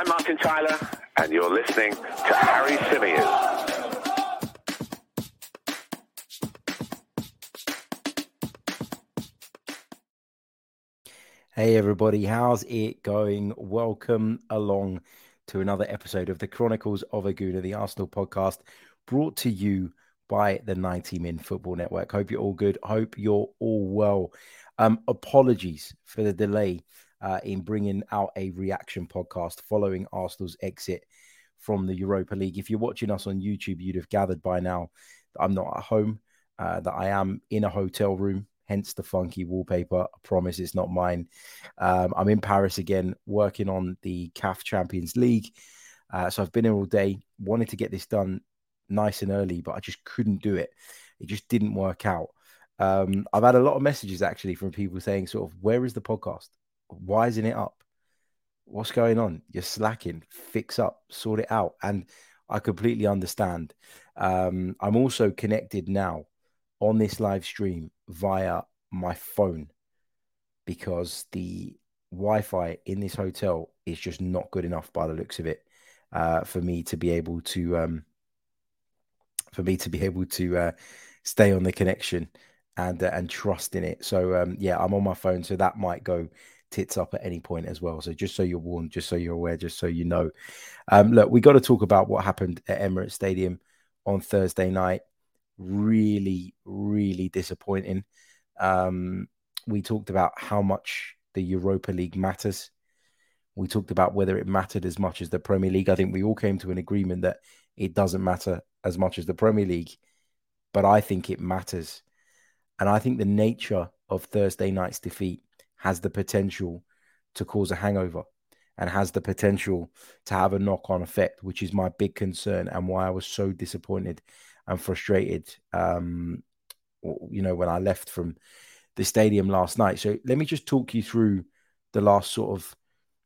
I'm Martin Tyler, and you're listening to Harry Symeou. Hey everybody, how's it going? Welcome along to another episode of the Chronicles of a Gooner, the Arsenal podcast, brought to you by the 90 Min Football Network. Hope you're all good. Hope you're all well. Um, apologies for the delay uh, in bringing out a reaction podcast following Arsenal's exit from the Europa League. If you're watching us on YouTube, you'd have gathered by now that I'm not at home, uh, that I am in a hotel room hence the funky wallpaper. I promise it's not mine. Um, I'm in Paris again, working on the CAF Champions League. Uh, so I've been here all day, wanted to get this done nice and early, but I just couldn't do it. It just didn't work out. Um, I've had a lot of messages actually from people saying, sort of, where is the podcast? Isn't it up? What's going on? You're slacking. Fix up, sort it out. And I completely understand. Um, I'm also connected now on this live stream via my phone because the Wi-Fi in this hotel is just not good enough by the looks of it uh, for me to be able to um, for me to be able to uh, stay on the connection and uh, and trust in it. So um, yeah, I'm on my phone, so that might go tits up at any point as well. So just so you're warned, just so you're aware, just so you know. Um, look, we got to talk about what happened at Emirates Stadium on Thursday night really, really disappointing. Um, we talked about how much the Europa League matters. We talked about whether it mattered as much as the Premier League. I think we all came to an agreement that it doesn't matter as much as the Premier League, but I think it matters. And I think the nature of Thursday night's defeat has the potential to cause a hangover and has the potential to have a knock on effect, which is my big concern and why I was so disappointed and frustrated. Um, you know, when I left from the stadium last night. So let me just talk you through the last sort of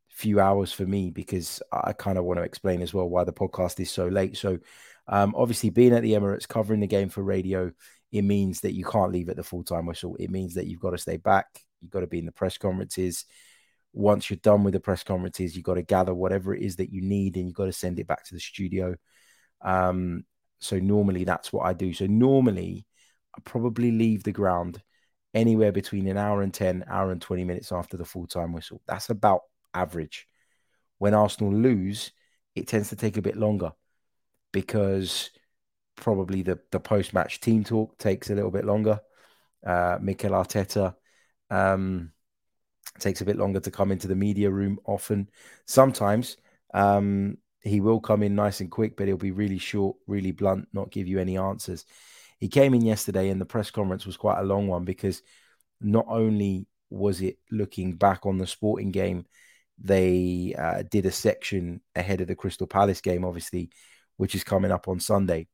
few hours for me because I kind of want to explain as well why the podcast is so late. So, um, obviously, being at the Emirates, covering the game for radio, it means that you can't leave at the full time whistle. It means that you've got to stay back. You've got to be in the press conferences. Once you're done with the press conferences, you've got to gather whatever it is that you need and you've got to send it back to the studio. Um, so normally that's what I do. So normally I probably leave the ground anywhere between an hour and 10, hour and 20 minutes after the full time whistle. That's about average. When Arsenal lose, it tends to take a bit longer because probably the, the post match team talk takes a little bit longer. Uh, Mikel Arteta um, takes a bit longer to come into the media room often. Sometimes um, he will come in nice and quick, but he'll be really short, really blunt, not give you any answers. He came in yesterday, and the press conference was quite a long one because not only was it looking back on the sporting game, they uh, did a section ahead of the Crystal Palace game, obviously, which is coming up on Sunday.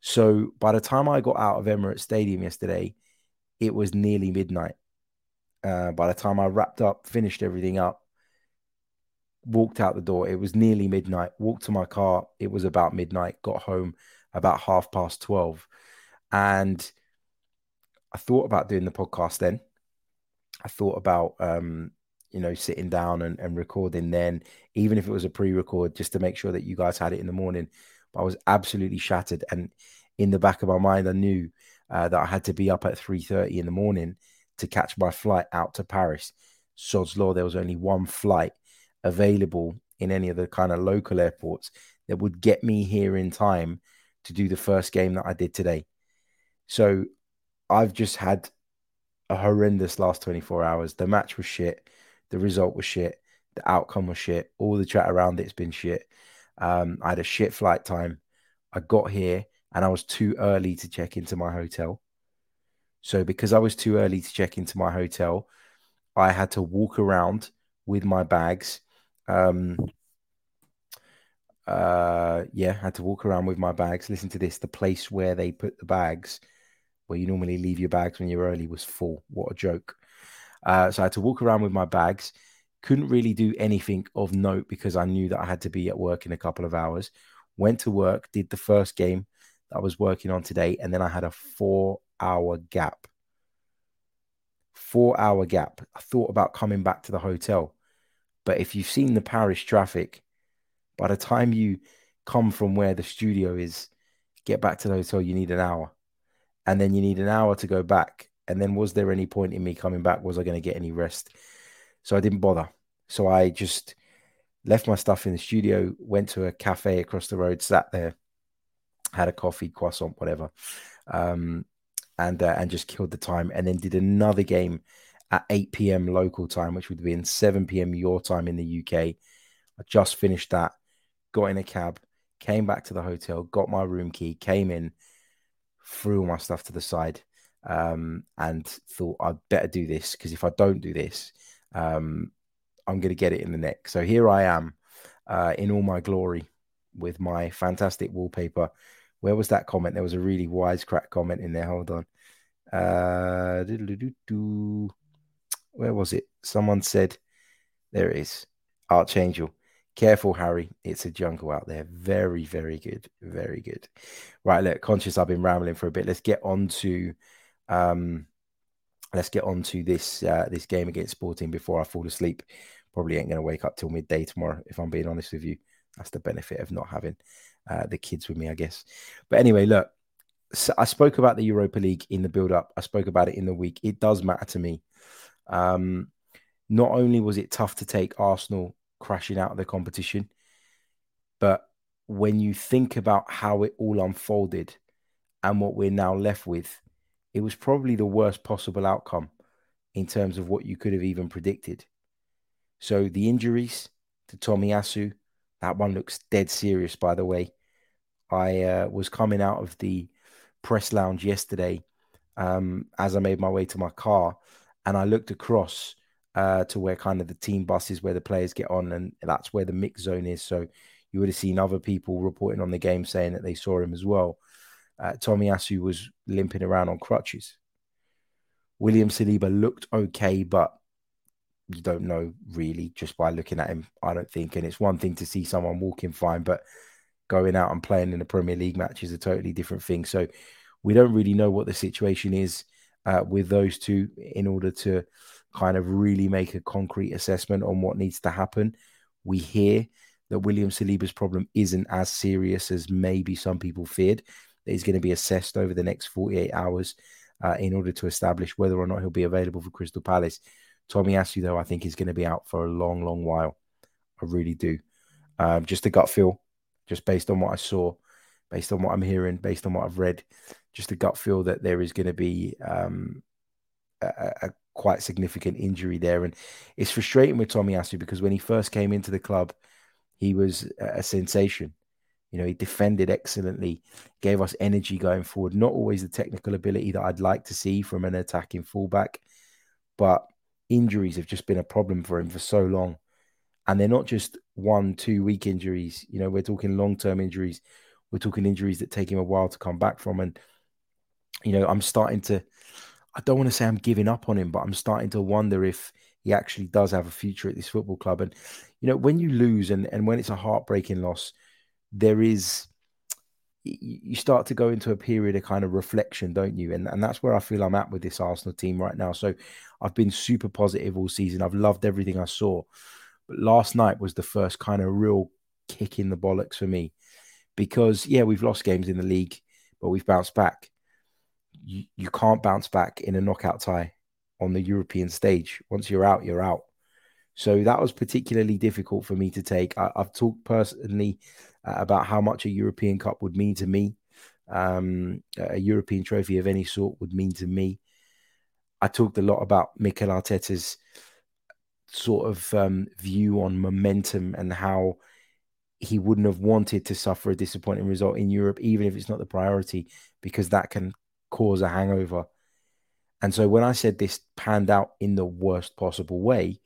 So by the time I got out of Emirates Stadium yesterday, it was nearly midnight. Uh, by the time I wrapped up, finished everything up, walked out the door. It was nearly midnight. Walked to my car. It was about midnight. Got home about half past 12. And I thought about doing the podcast then. I thought about, um, you know, sitting down and, and recording then, even if it was a pre record, just to make sure that you guys had it in the morning. But I was absolutely shattered. And in the back of my mind, I knew uh, that I had to be up at 3.30 in the morning to catch my flight out to Paris. Sod's Law, there was only one flight available in any of the kind of local airports that would get me here in time to do the first game that I did today. So I've just had a horrendous last 24 hours. The match was shit. The result was shit. The outcome was shit. All the chat around it's been shit. Um, I had a shit flight time. I got here and I was too early to check into my hotel. So because I was too early to check into my hotel, I had to walk around with my bags um, uh, yeah, had to walk around with my bags. Listen to this: the place where they put the bags, where you normally leave your bags when you're early, was full. What a joke! Uh, so I had to walk around with my bags. Couldn't really do anything of note because I knew that I had to be at work in a couple of hours. Went to work, did the first game that I was working on today, and then I had a four-hour gap. Four-hour gap. I thought about coming back to the hotel but if you've seen the Paris traffic, By the time you come from where the studio is, get back to the hotel, you need an hour. And then you need an hour to go back. And then was there any point in me coming back? Was I going to get any rest? So I didn't bother. So I just left my stuff in the studio, went to a cafe across the road, sat there, had a coffee, croissant, whatever, um, and uh, and just killed the time. And then did another game at 8 p.m. local time, which would be in 7 p.m. your time in the UK. I just finished that, got in a cab, came back to the hotel, got my room key, came in, threw all my stuff to the side, um, and thought I'd better do this because if I don't do this, um, I'm going to get it in the neck. So here I am uh, in all my glory with my fantastic wallpaper. Where was that comment? There was a really wisecrack comment in there. Hold on. Uh, where was it? Someone said, there it is. Archangel. Careful, Harry. It's a jungle out there. Very, very good. Very good. Right, look, conscious I've been rambling for a bit. Let's get on to um let's get on to this uh this game against Sporting before I fall asleep. Probably ain't gonna wake up till midday tomorrow, if I'm being honest with you. That's the benefit of not having uh, the kids with me, I guess. But anyway, look, so I spoke about the Europa League in the build up. I spoke about it in the week. It does matter to me. Um, not only was it tough to take Arsenal crashing out of the competition. But when you think about how it all unfolded and what we're now left with, it was probably the worst possible outcome in terms of what you could have even predicted. So the injuries to Tomiyasu, that one looks dead serious, by the way. I uh, was coming out of the press lounge yesterday um, as I made my way to my car, and I looked across uh, to where kind of the team buses where the players get on, and that's where the mix zone is. So you would have seen other people reporting on the game saying that they saw him as well. Uh, Tomiyasu was limping around on crutches. William Saliba looked okay, but you don't know really just by looking at him. I don't think, and it's one thing to see someone walking fine, but going out and playing in a Premier League match is a totally different thing. So we don't really know what the situation is uh, with those two in order to kind of really make a concrete assessment on what needs to happen. We hear that William Saliba's problem isn't as serious as maybe some people feared. That he's going to be assessed over the next 48 hours uh, in order to establish whether or not he'll be available for Crystal Palace. Tomiyasu, though, I think is going to be out for a long, long while. I really do. Um, just a gut feel, just based on what I saw, based on what I'm hearing, based on what I've read, just a gut feel that there is going to be um, a, a, quite significant injury there. And it's frustrating with Tomiyasu because when he first came into the club, he was a sensation. You know, he defended excellently, gave us energy going forward. Not always the technical ability that I'd like to see from an attacking fullback, but injuries have just been a problem for him for so long. And they're not just one, two week injuries. You know, we're talking long term injuries. We're talking injuries that take him a while to come back from. And, you know, I'm starting to I don't want to say I'm giving up on him, but I'm starting to wonder if he actually does have a future at this football club. And you know, when you lose and and when it's a heartbreaking loss, there is you start to go into a period of kind of reflection, don't you? And and that's where I feel I'm at with this Arsenal team right now. So I've been super positive all season. I've loved everything I saw. But last night was the first kind of real kick in the bollocks for me. Because yeah, we've lost games in the league, but we've bounced back you, you can't bounce back in a knockout tie on the European stage. Once you're out, you're out. So that was particularly difficult for me to take. I, have talked personally uh, about how much a European Cup would mean to me. Um, a European trophy of any sort would mean to me. I talked a lot about Mikel Arteta's sort of um, view on momentum and how he wouldn't have wanted to suffer a disappointing result in Europe, even if it's not the priority, because that can cause a hangover. And so when I said this panned out in the worst possible way,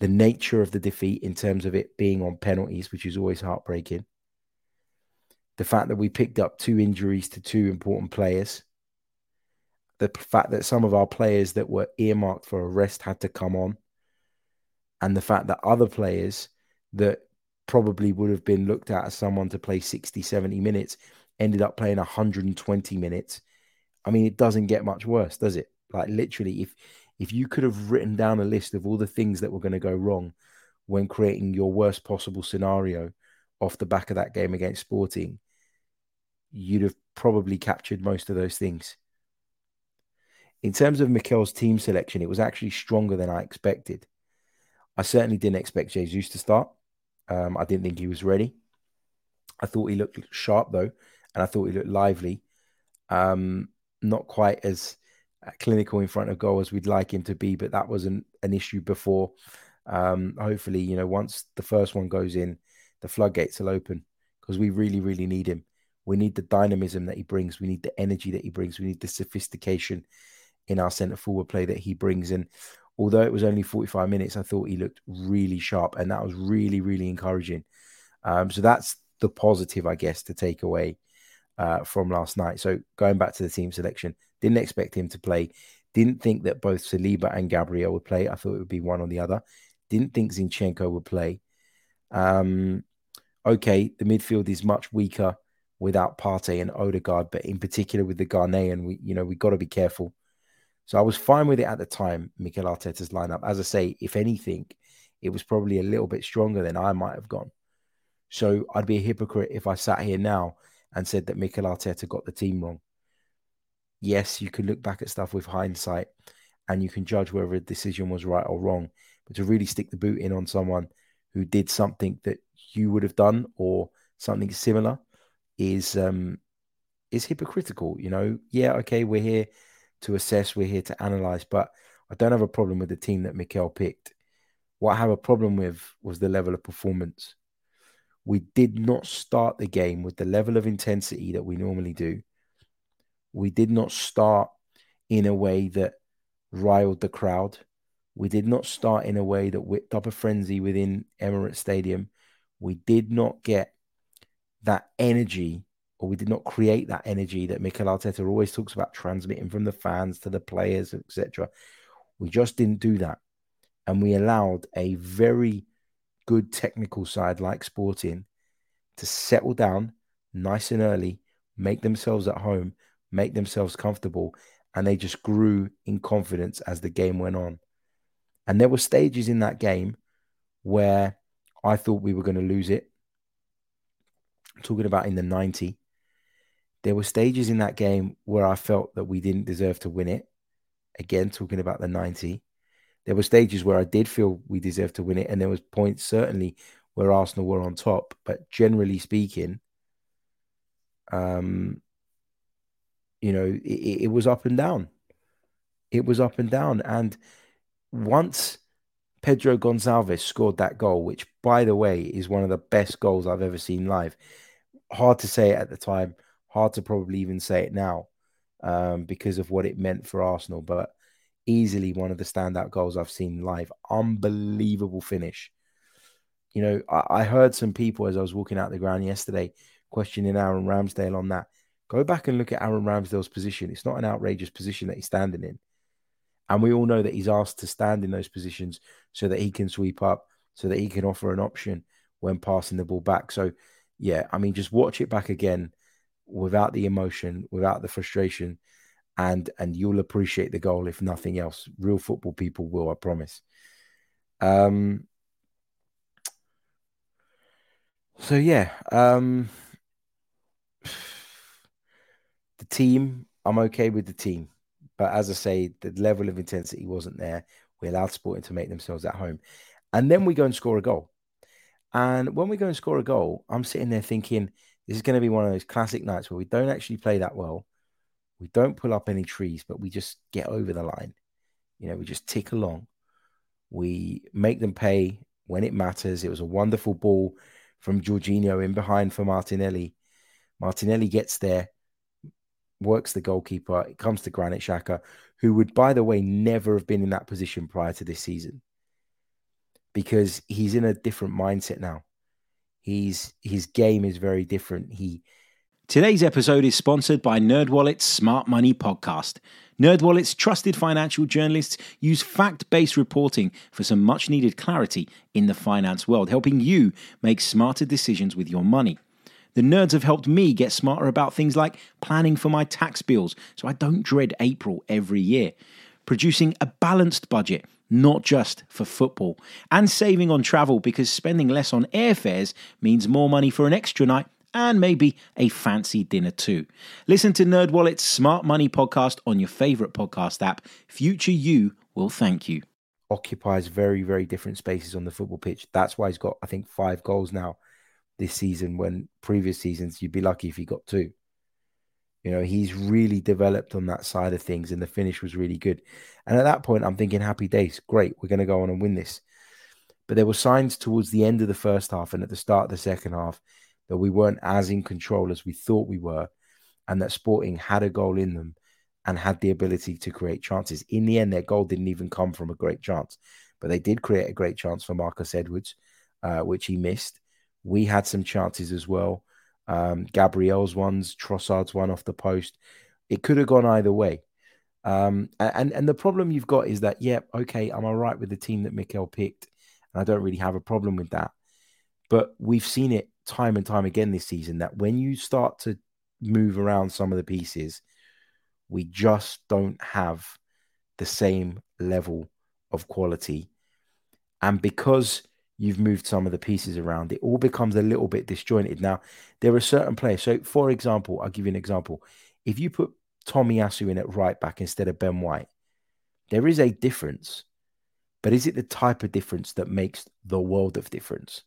the nature of the defeat in terms of it being on penalties, which is always heartbreaking, the fact that we picked up two injuries to two important players, the fact that some of our players that were earmarked for a rest had to come on, and the fact that other players that probably would have been looked at as someone to play 60, 70 minutes ended up playing 120 minutes I mean, it doesn't get much worse, does it? Like literally, if if you could have written down a list of all the things that were going to go wrong when creating your worst possible scenario off the back of that game against Sporting, you'd have probably captured most of those things. In terms of Mikel's team selection, it was actually stronger than I expected. I certainly didn't expect Jesus to start. Um, I didn't think he was ready. I thought he looked sharp though, and I thought he looked lively. Um, not quite as uh, clinical in front of goal as we'd like him to be, but that wasn't an issue before. Um, hopefully, you know, once the first one goes in, the floodgates will open because we really, really need him. We need the dynamism that he brings. We need the energy that he brings. We need the sophistication in our centre forward play that he brings. And although it was only 45 minutes, I thought he looked really sharp, and that was really, really encouraging. Um, so that's the positive, I guess, to take away uh, from last night. So going back to the team selection, didn't expect him to play. Didn't think that both Saliba and Gabriel would play. I thought it would be one or the other. Didn't think Zinchenko would play. Um, okay, the midfield is much weaker without Partey and Odegaard, but in particular with the Ghanaian, we you know we got to be careful. So I was fine with it at the time, Mikel Arteta's lineup. As I say, if anything, it was probably a little bit stronger than I might have gone. So I'd be a hypocrite if I sat here now and said that Mikel Arteta got the team wrong. Yes, you can look back at stuff with hindsight and you can judge whether a decision was right or wrong. But to really stick the boot in on someone who did something that you would have done or something similar is um is hypocritical. You know, yeah, okay, we're here to assess, we're here to analyze, but I don't have a problem with the team that Mikel picked. What I have a problem with was the level of performance. We did not start the game with the level of intensity that we normally do. We did not start in a way that riled the crowd. We did not start in a way that whipped up a frenzy within Emirates Stadium. We did not get that energy, or we did not create that energy that Mikel Arteta always talks about transmitting from the fans to the players, etc. We just didn't do that. And we allowed a very good technical side like Sporting to settle down nice and early, make themselves at home, make themselves comfortable, and they just grew in confidence as the game went on. And there were stages in that game where I thought we were going to lose it. I'm talking about in the 90. There were stages in that game where I felt that we didn't deserve to win it. Again, talking about the 90 there were stages where I did feel we deserved to win it, and there was points certainly where Arsenal were on top. But generally speaking, um, you know, it, it was up and down. It was up and down, and once Pedro Gonçalves scored that goal, which, by the way, is one of the best goals I've ever seen live. Hard to say at the time, hard to probably even say it now um, because of what it meant for Arsenal. But easily one of the standout goals I've seen live. Unbelievable finish. You know, I, I, heard some people as I was walking out the ground yesterday questioning Aaron Ramsdale on that. Go back and look at Aaron Ramsdale's position. It's not an outrageous position that he's standing in. And we all know that he's asked to stand in those positions so that he can sweep up, so that he can offer an option when passing the ball back. So, yeah, I mean, just watch it back again without the emotion, without the frustration and and you'll appreciate the goal if nothing else. Real football people will, I promise. Um. So yeah, um, the team. I'm okay with the team, but as I say, the level of intensity wasn't there. We allowed Sporting to make themselves at home, and then we go and score a goal. And when we go and score a goal, I'm sitting there thinking this is going to be one of those classic nights where we don't actually play that well we don't pull up any trees, but we just get over the line. You know, we just tick along. We make them pay when it matters. It was a wonderful ball from Jorginho in behind for Martinelli. Martinelli gets there, works the goalkeeper. It comes to Granit Xhaka, who would, by the way, never have been in that position prior to this season because he's in a different mindset now. He's his game is very different. He Today's episode is sponsored by NerdWallet's Smart Money Podcast. NerdWallet's trusted financial journalists use fact-based reporting for some much-needed clarity in the finance world, helping you make smarter decisions with your money. The nerds have helped me get smarter about things like planning for my tax bills so I don't dread April every year, producing a balanced budget not just for football. And saving on travel because spending less on airfares means more money for an extra night and maybe a fancy dinner too. Listen to NerdWallet's Smart Money podcast on your favorite podcast app. Future you will thank you. Occupies very, very different spaces on the football pitch. That's why he's got, I think, five goals now this season when previous seasons you'd be lucky if he got two. You know, he's really developed on that side of things, and the finish was really good. And at that point, I'm thinking, happy days, great, we're going to go on and win this. But there were signs towards the end of the first half and at the start of the second half that we weren't as in control as we thought we were, and that Sporting had a goal in them and had the ability to create chances. In the end, their goal didn't even come from a great chance, but they did create a great chance for Marcus Edwards, uh, which he missed. We had some chances as well um, Gabriel's ones, Trossard's one off the post. It could have gone either way. Um, and and the problem you've got is that, yeah, okay, I'm all right with the team that Mikel picked, and I don't really have a problem with that. But we've seen it time and time again this season that when you start to move around some of the pieces, we just don't have the same level of quality. And because you've moved some of the pieces around, it all becomes a little bit disjointed. Now, there are certain players. So, for example, I'll give you an example. If you put Tomiyasu in at right back instead of Ben White, there is a difference. But is it the type of difference that makes the world of difference?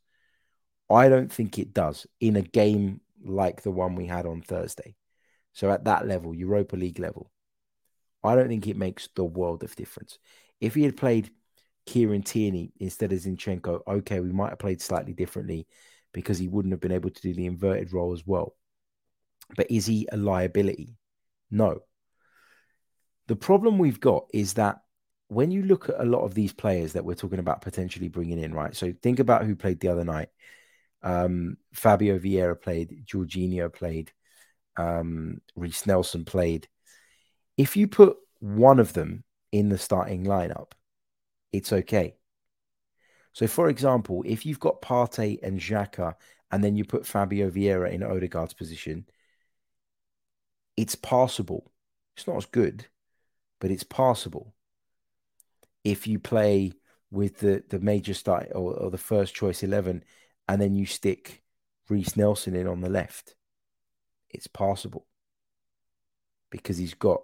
I don't think it does in a game like the one we had on Thursday. So at that level, Europa League level, I don't think it makes the world of difference. If he had played Kieran Tierney instead of Zinchenko, okay, we might have played slightly differently because he wouldn't have been able to do the inverted role as well. But is he a liability? No. The problem we've got is that when you look at a lot of these players that we're talking about potentially bringing in, right? So think about who played the other night. Um, Fabio Vieira played, Jorginho played, um, Reiss Nelson played. If you put one of them in the starting lineup, it's okay. So, for example, if you've got Partey and Xhaka, and then you put Fabio Vieira in Odegaard's position, it's passable. It's not as good, but it's passable. If you play with the, the major start or, or the first choice 11, and then you stick Reiss Nelson in on the left, it's passable because he's got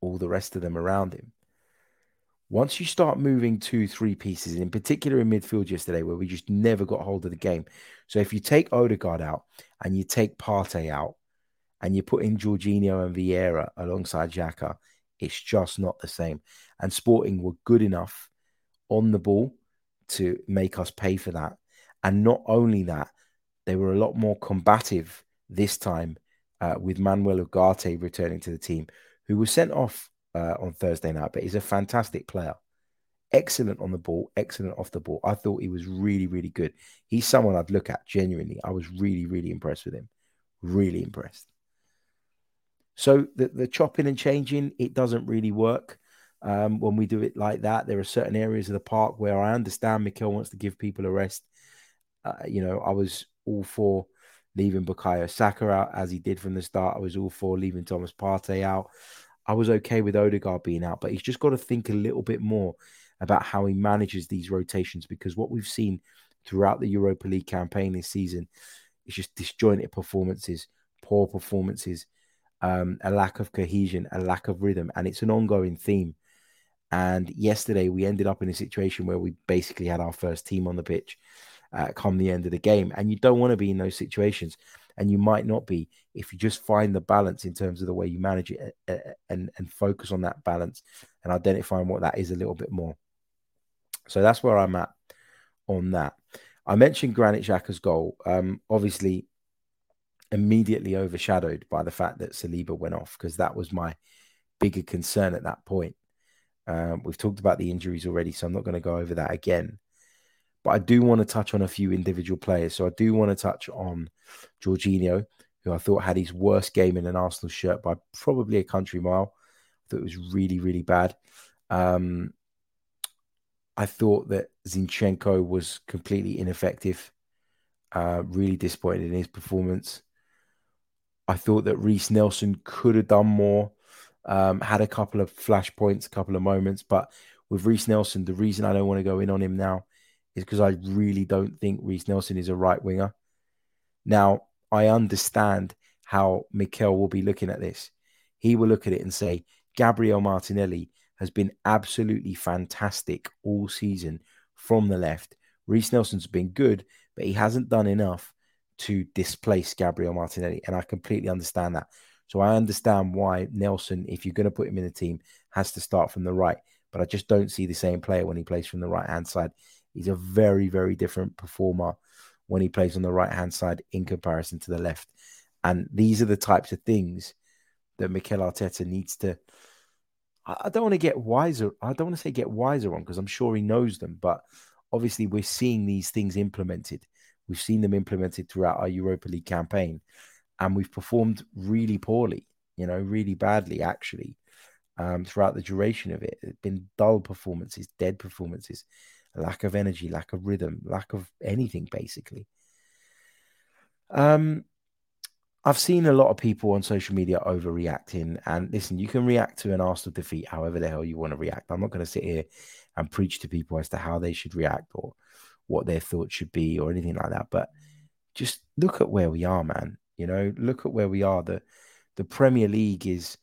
all the rest of them around him. Once you start moving two, three pieces, in particular in midfield yesterday, where we just never got hold of the game. So if you take Odegaard out and you take Partey out and you put in Jorginho and Vieira alongside Xhaka, it's just not the same. And Sporting were good enough on the ball to make us pay for that. And not only that, they were a lot more combative this time uh, with Manuel Ugarte returning to the team, who was sent off uh, on Thursday night, but he's a fantastic player. Excellent on the ball, excellent off the ball. I thought he was really, really good. He's someone I'd look at genuinely. I was really, really impressed with him. Really impressed. So the, the chopping and changing, it doesn't really work um, when we do it like that. There are certain areas of the park where I understand Mikel wants to give people a rest. Uh, you know, I was all for leaving Bukayo Saka out as he did from the start. I was all for leaving Thomas Partey out. I was okay with Odegaard being out, but he's just got to think a little bit more about how he manages these rotations because what we've seen throughout the Europa League campaign this season is just disjointed performances, poor performances, um, a lack of cohesion, a lack of rhythm, and it's an ongoing theme. And yesterday we ended up in a situation where we basically had our first team on the pitch uh, come the end of the game, and you don't want to be in those situations and you might not be if you just find the balance in terms of the way you manage it uh, uh, and and focus on that balance and identifying what that is a little bit more. So that's where I'm at on that. I mentioned Granit Xhaka's goal. Um, obviously, immediately overshadowed by the fact that Saliba went off because that was my bigger concern at that point. Um, we've talked about the injuries already, so I'm not going to go over that again. But I do want to touch on a few individual players. So I do want to touch on Jorginho, who I thought had his worst game in an Arsenal shirt by probably a country mile. I thought it was really, really bad. Um, I thought that Zinchenko was completely ineffective. Uh, really disappointed in his performance. I thought that Reiss Nelson could have done more. Um, had a couple of flashpoints, a couple of moments, but with Reiss Nelson, the reason I don't want to go in on him now is because I really don't think Reiss Nelson is a right winger. Now, I understand how Mikel will be looking at this. He will look at it and say, Gabriel Martinelli has been absolutely fantastic all season from the left. Reiss Nelson's been good, but he hasn't done enough to displace Gabriel Martinelli. And I completely understand that. So I understand why Nelson, if you're going to put him in the team, has to start from the right. But I just don't see the same player when he plays from the right hand side. He's a very, very different performer when he plays on the right hand side in comparison to the left. And these are the types of things that Mikel Arteta needs to. I don't want to get wiser. I don't want to say get wiser on because I'm sure he knows them, but obviously we're seeing these things implemented. We've seen them implemented throughout our Europa League campaign, and we've performed really poorly, you know, really badly actually, um, throughout the duration of it. It's been dull performances, dead performances, lack of energy, lack of rhythm, lack of anything basically. Um, I've seen a lot of people on social media overreacting. And listen, you can react to an Arsenal defeat however the hell you want to react. I'm not going to sit here and preach to people as to how they should react or what their thoughts should be or anything like that. But just look at where we are, man. You know, look at where we are. The the Premier League is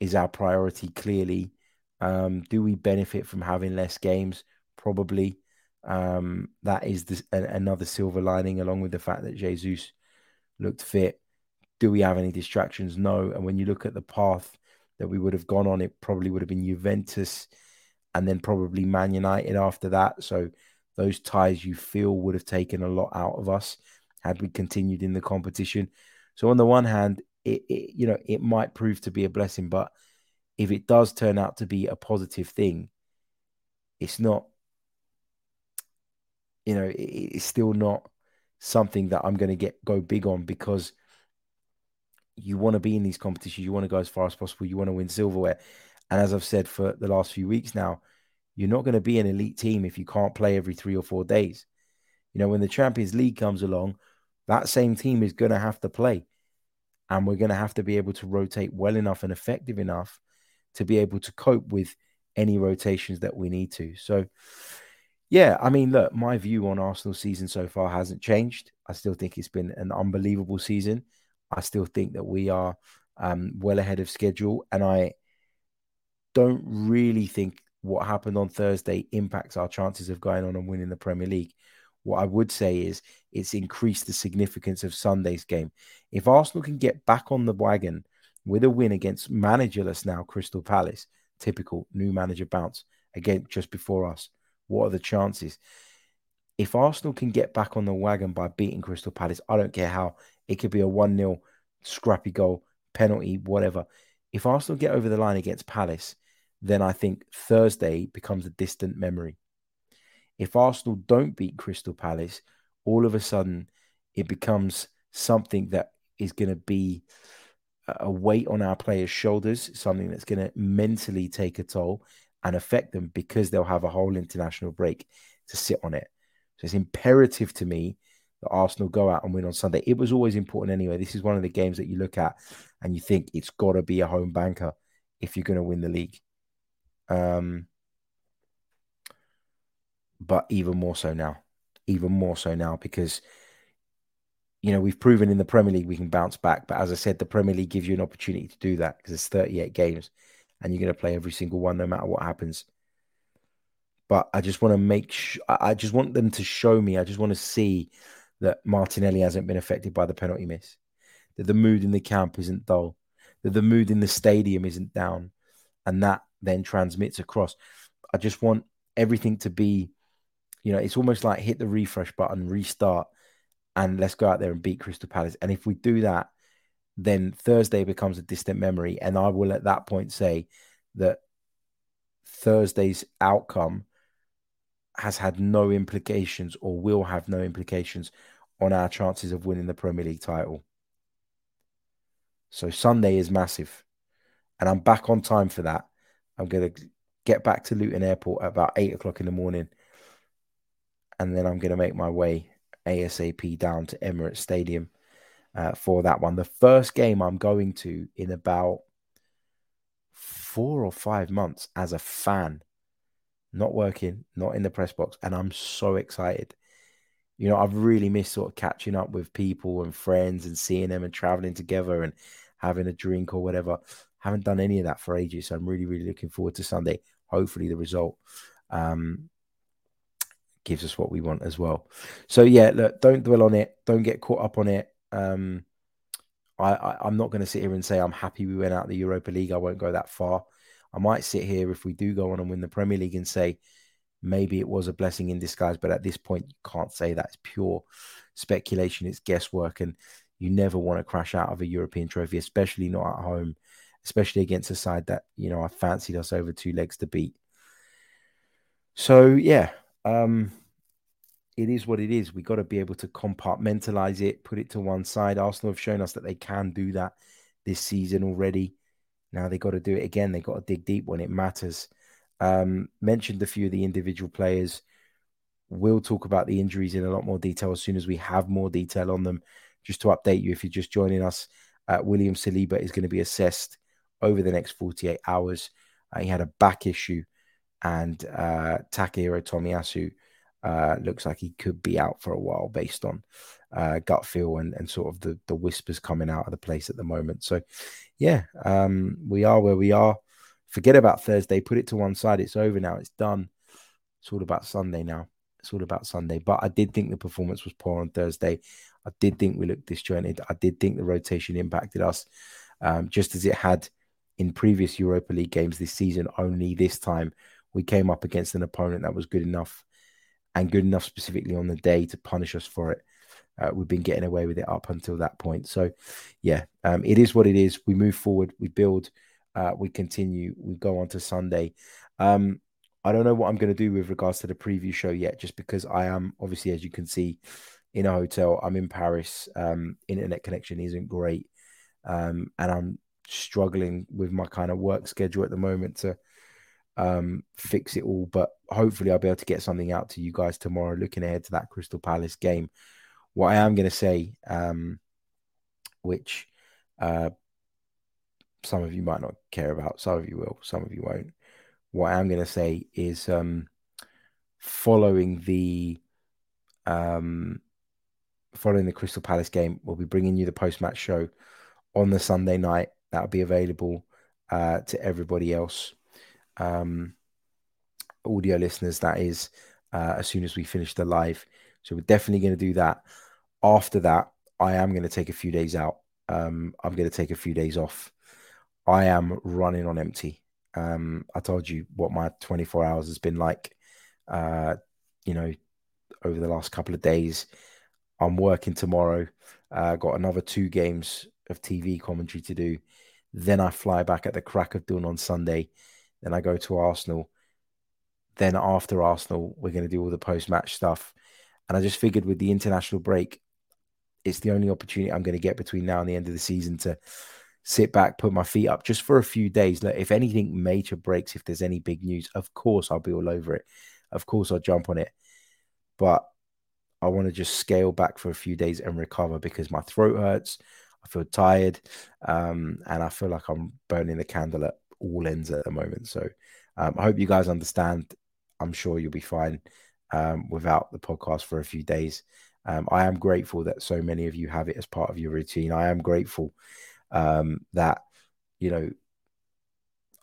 is our priority clearly. Um, do we benefit from having less games? Probably. Um, that is this, a, another silver lining, along with the fact that Jesus looked fit. Do we have any distractions? No. And when you look at the path that we would have gone on, it probably would have been Juventus and then probably Man United after that. So those ties you feel would have taken a lot out of us had we continued in the competition. So on the one hand, it, it, you know it might prove to be a blessing, but if it does turn out to be a positive thing, it's not. You know, it, it's still not something that I'm going to get go big on because you want to be in these competitions, you want to go as far as possible, you want to win silverware, and as I've said for the last few weeks now, you're not going to be an elite team if you can't play every three or four days. You know, when the Champions League comes along, that same team is going to have to play. And we're going to have to be able to rotate well enough and effective enough to be able to cope with any rotations that we need to. So, yeah, I mean, look, my view on Arsenal season so far hasn't changed. I still think it's been an unbelievable season. I still think that we are um, well ahead of schedule. And I don't really think what happened on Thursday impacts our chances of going on and winning the Premier League. What I would say is it's increased the significance of Sunday's game. If Arsenal can get back on the wagon with a win against managerless now Crystal Palace, typical new manager bounce again just before us, what are the chances? If Arsenal can get back on the wagon by beating Crystal Palace, I don't care how it could be a 1 0 scrappy goal, penalty, whatever. If Arsenal get over the line against Palace, then I think Thursday becomes a distant memory. If Arsenal don't beat Crystal Palace, all of a sudden it becomes something that is going to be a weight on our players' shoulders, something that's going to mentally take a toll and affect them because they'll have a whole international break to sit on it. So it's imperative to me that Arsenal go out and win on Sunday. It was always important anyway. This is one of the games that you look at and you think it's got to be a home banker if you're going to win the league. Um, but even more so now, even more so now because you know we've proven in the Premier League we can bounce back. But as I said, the Premier League gives you an opportunity to do that because it's 38 games and you're going to play every single one no matter what happens. But I just want to make sure, I just want them to show me, I just want to see that Martinelli hasn't been affected by the penalty miss, that the mood in the camp isn't dull, that the mood in the stadium isn't down, and that then transmits across. I just want everything to be, you know, it's almost like hit the refresh button, restart, and let's go out there and beat Crystal Palace. And if we do that, then Thursday becomes a distant memory. And I will at that point say that Thursday's outcome has had no implications or will have no implications on our chances of winning the Premier League title. So Sunday is massive. And I'm back on time for that. I'm going to get back to Luton Airport at about eight o'clock in the morning. And then I'm going to make my way ASAP down to Emirates Stadium uh, for that one. The first game I'm going to in about four or five months as a fan not working, not in the press box, and I'm so excited. You know, I've really missed sort of catching up with people and friends and seeing them and traveling together and having a drink or whatever. Haven't done any of that for ages, so I'm really, really looking forward to Sunday. Hopefully, the result um, gives us what we want as well. So yeah, look, don't dwell on it. Don't get caught up on it. Um, I, I am not going to sit here and say I'm happy we went out the Europa League. I won't go that far. I might sit here if we do go on and win the Premier League and say maybe it was a blessing in disguise. But at this point, you can't say that. It's pure speculation. It's guesswork, and you never want to crash out of a European trophy, especially not at home, especially against a side that you know I fancied us over two legs to beat. So yeah, um, it is what it is. We've got to be able to compartmentalize it, put it to one side. Arsenal have shown us that they can do that this season already. Now they've got to do it again. They've got to dig deep when it matters. Um, mentioned a few of the individual players. We'll talk about the injuries in a lot more detail as soon as we have more detail on them. Just to update you, if you're just joining us, uh, William Saliba is going to be assessed over the next 48 hours. Uh, he had a back issue, and uh, Tomiyasu uh, looks like he could be out for a while based on uh, gut feel and, and sort of the, the whispers coming out of the place at the moment. So, yeah, um, we are where we are. Forget about Thursday. Put it to one side. It's over now. It's done. It's all about Sunday now. It's all about Sunday. But I did think the performance was poor on Thursday. I did think we looked disjointed. I did think the rotation impacted us, um, just as it had in previous Europa League games this season. Only this time we came up against an opponent that was good enough and good enough specifically on the day to punish us for it. Uh, we've been getting away with it up until that point. So, yeah, um, it is what it is. We move forward, we build, uh, we continue, we go on to Sunday. Um, I don't know what I'm going to do with regards to the preview show yet, just because I am obviously, as you can see, in a hotel. I'm in Paris. Um, internet connection isn't great, um, and I'm struggling with my kind of work schedule at the moment to um, fix it all. But hopefully, I'll be able to get something out to you guys tomorrow. Looking ahead to that Crystal Palace game, what I am going to say, um, which uh, some of you might not care about, some of you will, some of you won't. What I am going to say is um, following the um, following the Crystal Palace game, we'll be bringing you the post match show on the Sunday night. That'll be available uh, to everybody else um, audio listeners, that is, uh, as soon as we finish the live. So we're definitely going to do that. After that, I am going to take a few days out. Um, I'm going to take a few days off. I am running on empty. Um, I told you what my 24 hours has been like, uh, you know, over the last couple of days. I'm working tomorrow. Uh, got another two games of TV commentary to do. Then I fly back at the crack of dawn on Sunday then I go to Arsenal. Then after Arsenal, we're going to do all the post match stuff. And I just figured with the international break, it's the only opportunity I'm going to get between now and the end of the season to sit back, put my feet up just for a few days. Look, if anything major breaks, if there's any big news, of course I'll be all over it. Of course I'll jump on it. But I want to just scale back for a few days and recover because my throat hurts. I feel tired. Um, and I feel like I'm burning the candle at all ends at the moment. So um, I hope you guys understand. I'm sure you'll be fine um, without the podcast for a few days. Um, I am grateful that so many of you have it as part of your routine. I am grateful um, that, you know,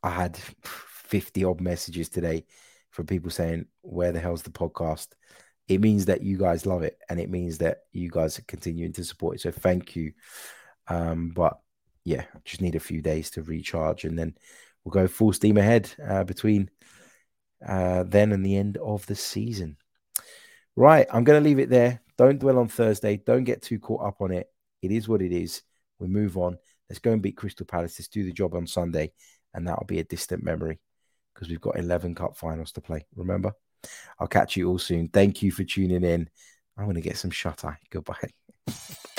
I had 50 odd messages today from people saying, Where the hell's the podcast? It means that you guys love it and it means that you guys are continuing to support it. So thank you. Um, but yeah, just need a few days to recharge and then we'll go full steam ahead uh, between uh, then and the end of the season. Right, I'm going to leave it there. Don't dwell on Thursday. Don't get too caught up on it. It is what it is. We move on. Let's go and beat Crystal Palace. Let's do the job on Sunday, and that'll be a distant memory because we've got 11 cup finals to play. Remember? I'll catch you all soon. Thank you for tuning in. I'm going to get some shut eye. Goodbye.